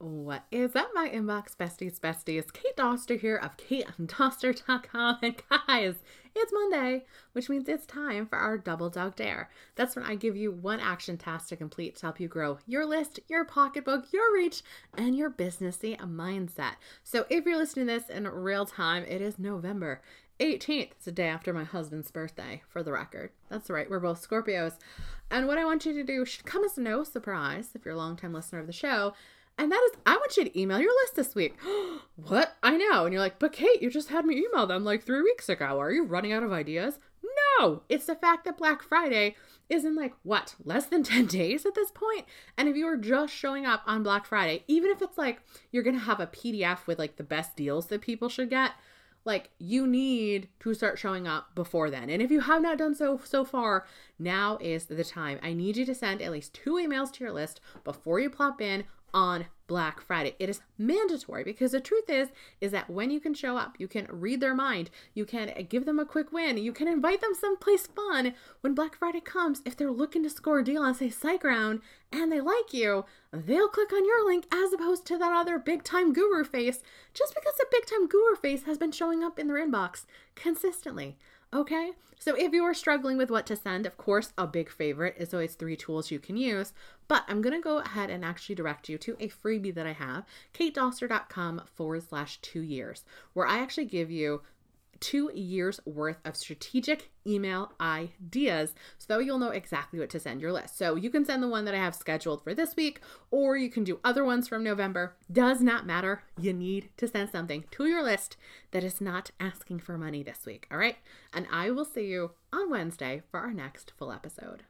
What is up, my inbox besties, besties? Kate Doster here of katedoster.com. And guys, it's Monday, which means it's time for our Double Dog Dare. That's when I give you one action task to complete to help you grow your list, your pocketbook, your reach, and your businessy mindset. So if you're listening to this in real time, it is November 18th. It's the day after my husband's birthday, for the record. That's right, we're both Scorpios. And what I want you to do should come as no surprise if you're a longtime listener of the show and that is, I want you to email your list this week. what? I know. And you're like, but Kate, you just had me email them like three weeks ago. Are you running out of ideas? No, it's the fact that Black Friday is in like what, less than 10 days at this point? And if you are just showing up on Black Friday, even if it's like you're going to have a PDF with like the best deals that people should get, like you need to start showing up before then. And if you have not done so so far, now is the time. I need you to send at least two emails to your list before you plop in on Black Friday. It is mandatory because the truth is is that when you can show up, you can read their mind, you can give them a quick win, you can invite them someplace fun. When Black Friday comes, if they're looking to score a deal on say SiteGround and they like you, they'll click on your link as opposed to that other big time guru face just because the big time guru face has been showing up in their inbox consistently. Okay, so if you are struggling with what to send, of course, a big favorite is always three tools you can use. But I'm to go ahead and actually direct you to a freebie that I have, katedoster.com forward slash two years, where I actually give you two years worth of strategic email ideas so you'll know exactly what to send your list. So you can send the one that I have scheduled for this week, or you can do other ones from November. Does not matter. You need to send something to your list that is not asking for money this week. All right. And I will see you on Wednesday for our next full episode.